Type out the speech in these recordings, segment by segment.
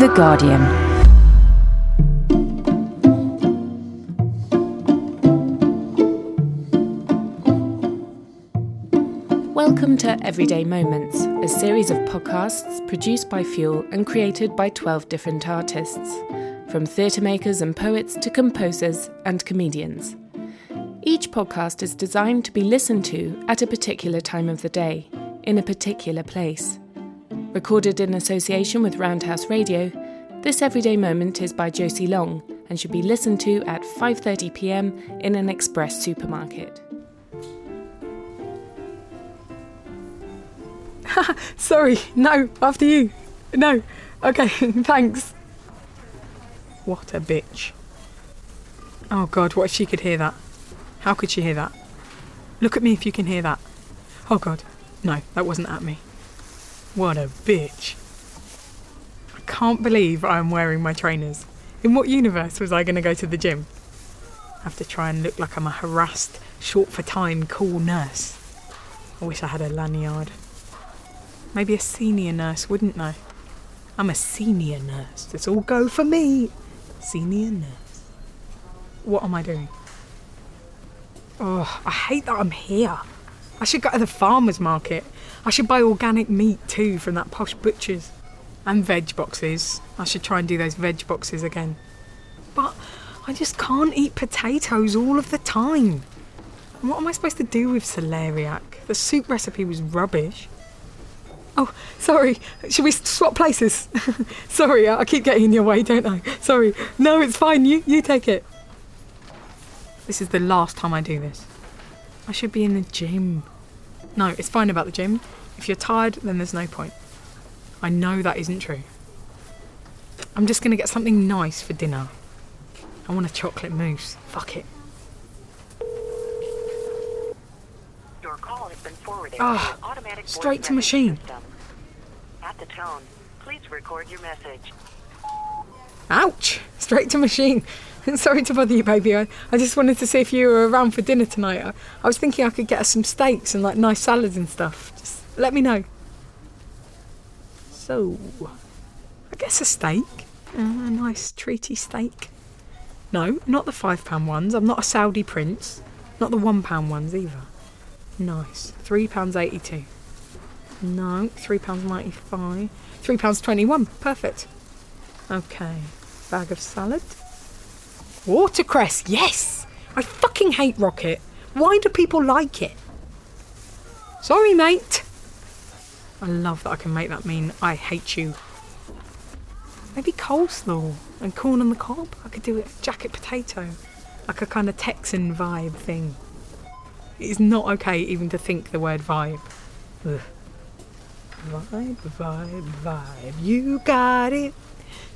The Guardian. Welcome to Everyday Moments, a series of podcasts produced by Fuel and created by 12 different artists, from theatre makers and poets to composers and comedians. Each podcast is designed to be listened to at a particular time of the day, in a particular place. Recorded in association with Roundhouse Radio, this everyday moment is by Josie Long and should be listened to at 5:30 p.m. in an express supermarket. Sorry, no, after you. No. Okay, thanks. What a bitch. Oh god, what if she could hear that? How could she hear that? Look at me if you can hear that. Oh god. No, that wasn't at me. What a bitch. I can't believe I'm wearing my trainers. In what universe was I going to go to the gym? I have to try and look like I'm a harassed, short for time, cool nurse. I wish I had a lanyard. Maybe a senior nurse, wouldn't I? I'm a senior nurse. It's all go for me. Senior nurse. What am I doing? Oh, I hate that I'm here. I should go to the farmer's market. I should buy organic meat too from that posh butcher's. And veg boxes. I should try and do those veg boxes again. But I just can't eat potatoes all of the time. What am I supposed to do with celeriac? The soup recipe was rubbish. Oh, sorry. Should we swap places? sorry, I keep getting in your way, don't I? Sorry. No, it's fine. You you take it. This is the last time I do this. I should be in the gym. No, it's fine about the gym. If you're tired, then there's no point. I know that isn't true. I'm just going to get something nice for dinner. I want a chocolate mousse. Fuck it. Your call has been forwarded Ah, to automatic straight to machine. system. At the tone, please record your message. Ouch! Straight to machine. Sorry to bother you, baby. I, I just wanted to see if you were around for dinner tonight. I, I was thinking I could get us some steaks and like nice salads and stuff. Just let me know. So, I guess a steak. Uh, a nice treaty steak. No, not the five pound ones. I'm not a Saudi prince. Not the one pound ones either. Nice. Three pounds eighty-two. No, three pounds ninety-five. Three pounds twenty-one. Perfect. Okay. Bag of salad. Watercress, yes! I fucking hate rocket. Why do people like it? Sorry, mate. I love that I can make that mean I hate you. Maybe coleslaw and corn on the cob. I could do a jacket potato. Like a kind of Texan vibe thing. It is not okay even to think the word vibe. Ugh. Vibe, vibe, vibe. You got it.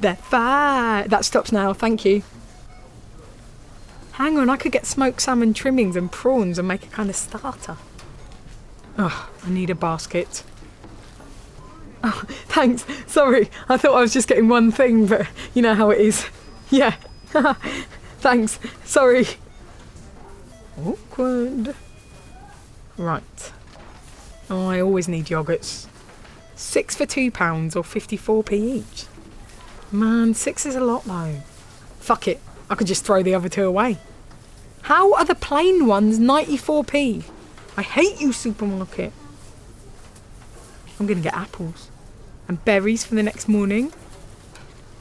That vibe. That stops now. Thank you. Hang on, I could get smoked salmon trimmings and prawns and make a kind of starter. Oh, I need a basket. Oh, thanks. Sorry, I thought I was just getting one thing, but you know how it is. Yeah. thanks. Sorry. Awkward. Right. Oh, I always need yogurts. Six for two pounds or 54p each. Man, six is a lot though. Fuck it, I could just throw the other two away. How are the plain ones 94p? I hate you, supermarket. I'm gonna get apples and berries for the next morning.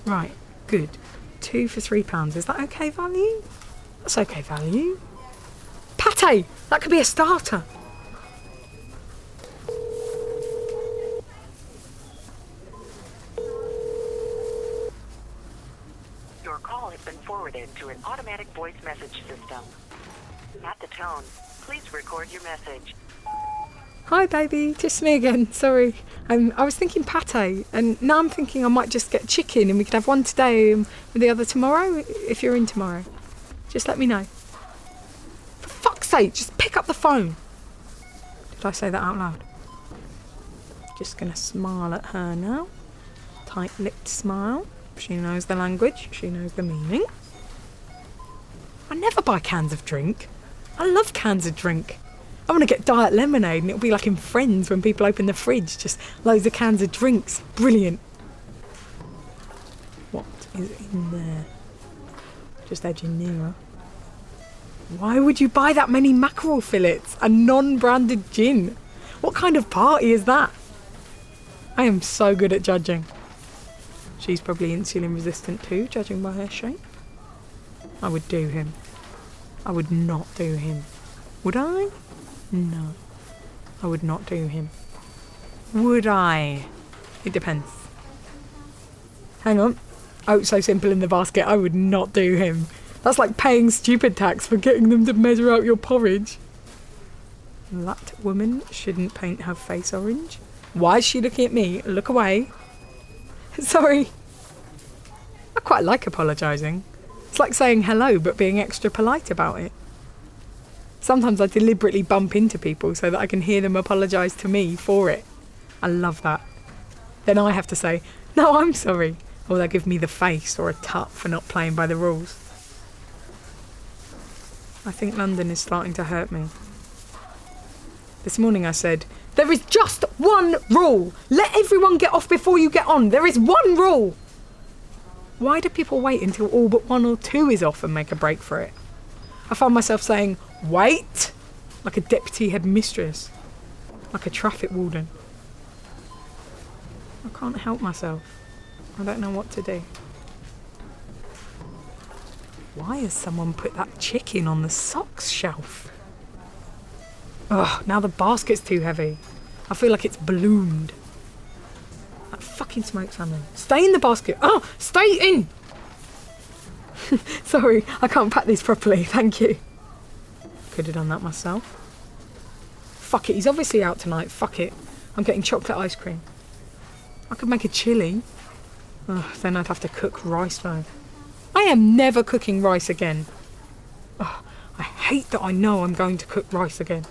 Right, good. Two for three pounds. Is that okay value? That's okay value. Pate! That could be a starter. Your call has been forwarded to an automatic voice message system. At the tone, please record your message. Hi, baby. Just me again. Sorry. Um, I was thinking pate, and now I'm thinking I might just get chicken, and we could have one today and the other tomorrow. If you're in tomorrow, just let me know. For fuck's sake, just pick up the phone. Did I say that out loud? Just gonna smile at her now. Tight-lipped smile. She knows the language. She knows the meaning. I never buy cans of drink. I love cans of drink. I want to get diet lemonade and it'll be like in Friends when people open the fridge, just loads of cans of drinks. Brilliant. What is in there. Just edging nearer. Why would you buy that many mackerel fillets and non branded gin? What kind of party is that? I am so good at judging. She's probably insulin resistant too, judging by her shape. I would do him. I would not do him. Would I? No. I would not do him. Would I? It depends. Hang on. Oh, so simple in the basket. I would not do him. That's like paying stupid tax for getting them to measure out your porridge. That woman shouldn't paint her face orange. Why is she looking at me? Look away. Sorry. I quite like apologising. It's like saying hello but being extra polite about it. Sometimes I deliberately bump into people so that I can hear them apologise to me for it. I love that. Then I have to say, no, I'm sorry. Or they give me the face or a tut for not playing by the rules. I think London is starting to hurt me. This morning I said, There is just one rule. Let everyone get off before you get on. There is one rule. Why do people wait until all but one or two is off and make a break for it? I find myself saying, Wait, like a deputy headmistress, like a traffic warden. I can't help myself. I don't know what to do. Why has someone put that chicken on the socks shelf? Ugh, now the basket's too heavy. I feel like it's ballooned. That fucking smoked salmon. Stay in the basket. Oh, stay in! Sorry, I can't pack these properly, thank you. Could have done that myself. Fuck it, he's obviously out tonight. Fuck it. I'm getting chocolate ice cream. I could make a chili. Then I'd have to cook rice though. I am never cooking rice again. I hate that I know I'm going to cook rice again.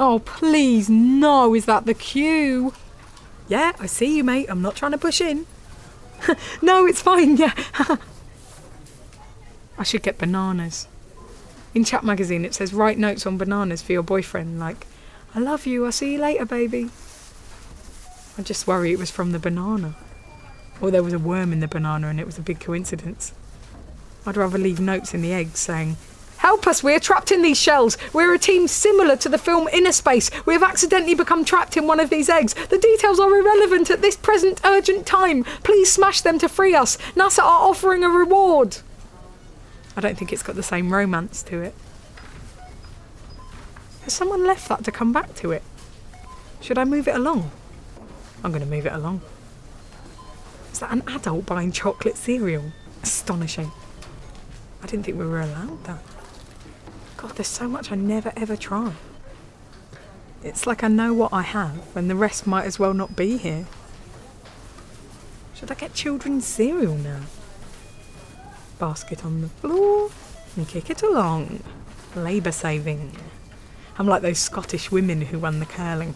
Oh, please, no, is that the queue? Yeah, I see you, mate. I'm not trying to push in. no, it's fine, yeah. I should get bananas. In Chat Magazine, it says write notes on bananas for your boyfriend, like, I love you, I'll see you later, baby. I just worry it was from the banana. Or there was a worm in the banana and it was a big coincidence. I'd rather leave notes in the eggs saying, Help us, we are trapped in these shells. We're a team similar to the film Innerspace. We have accidentally become trapped in one of these eggs. The details are irrelevant at this present urgent time. Please smash them to free us. NASA are offering a reward. I don't think it's got the same romance to it. Has someone left that to come back to it? Should I move it along? I'm going to move it along. Is that an adult buying chocolate cereal? Astonishing. I didn't think we were allowed that. God, there's so much I never ever try. It's like I know what I have, and the rest might as well not be here. Should I get children's cereal now? Basket on the floor and kick it along. Labour saving. I'm like those Scottish women who run the curling.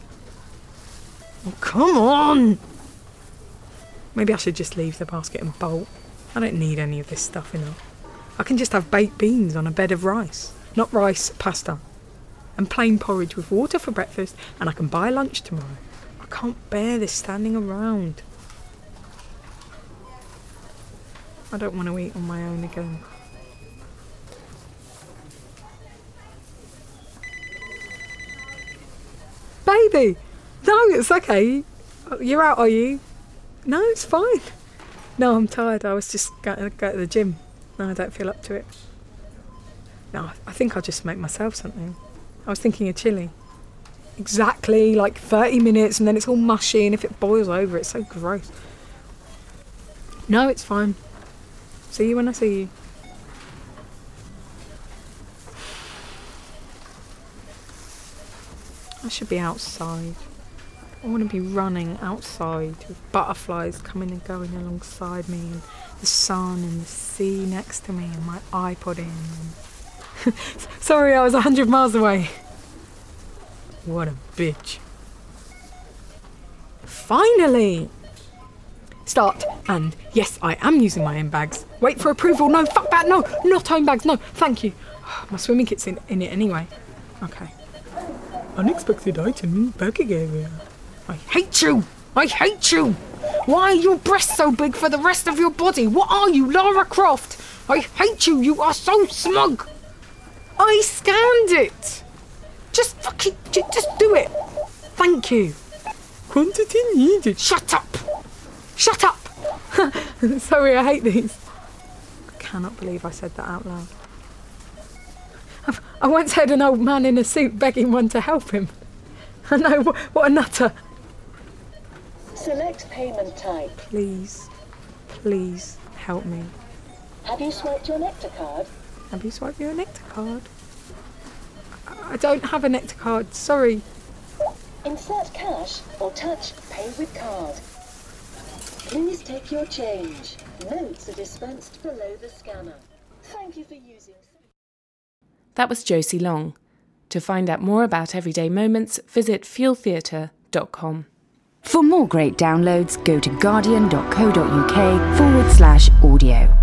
Oh, come on! Maybe I should just leave the basket and bolt. I don't need any of this stuff enough. I can just have baked beans on a bed of rice. Not rice, pasta. And plain porridge with water for breakfast, and I can buy lunch tomorrow. I can't bear this standing around. I don't want to eat on my own again. Baby! No, it's okay. You're out, are you? No, it's fine. No, I'm tired. I was just going to go to the gym. No, I don't feel up to it. No, I think I'll just make myself something. I was thinking of chili. Exactly, like 30 minutes and then it's all mushy and if it boils over, it's so gross. No, it's fine. See you when I see you. I should be outside. I want to be running outside with butterflies coming and going alongside me, and the sun and the sea next to me, and my iPod in. Sorry, I was a 100 miles away. What a bitch. Finally! Start. And yes, I am using my own bags. Wait for approval. No, fuck that. No, not own bags. No, thank you. My swimming kit's in, in it anyway. Okay. Unexpected item in bagging area. I hate you! I hate you! Why are your breasts so big for the rest of your body? What are you, Lara Croft? I hate you, you are so smug! I scanned it! Just fucking, just do it! Thank you! Quantity needed. Shut up! Shut up! Sorry, I hate these. I cannot believe I said that out loud. I've, I once heard an old man in a suit begging one to help him. I know, wh- what a nutter. Select payment type. Please, please help me. Have you swiped your Nectar card? Have you swiped your Nectar card? I I don't have a Nectar card, sorry. Insert cash or touch pay with card. Please take your change. Notes are dispensed below the scanner. Thank you for using. That was Josie Long. To find out more about Everyday Moments, visit fueltheatre.com. For more great downloads, go to guardian.co.uk forward slash audio.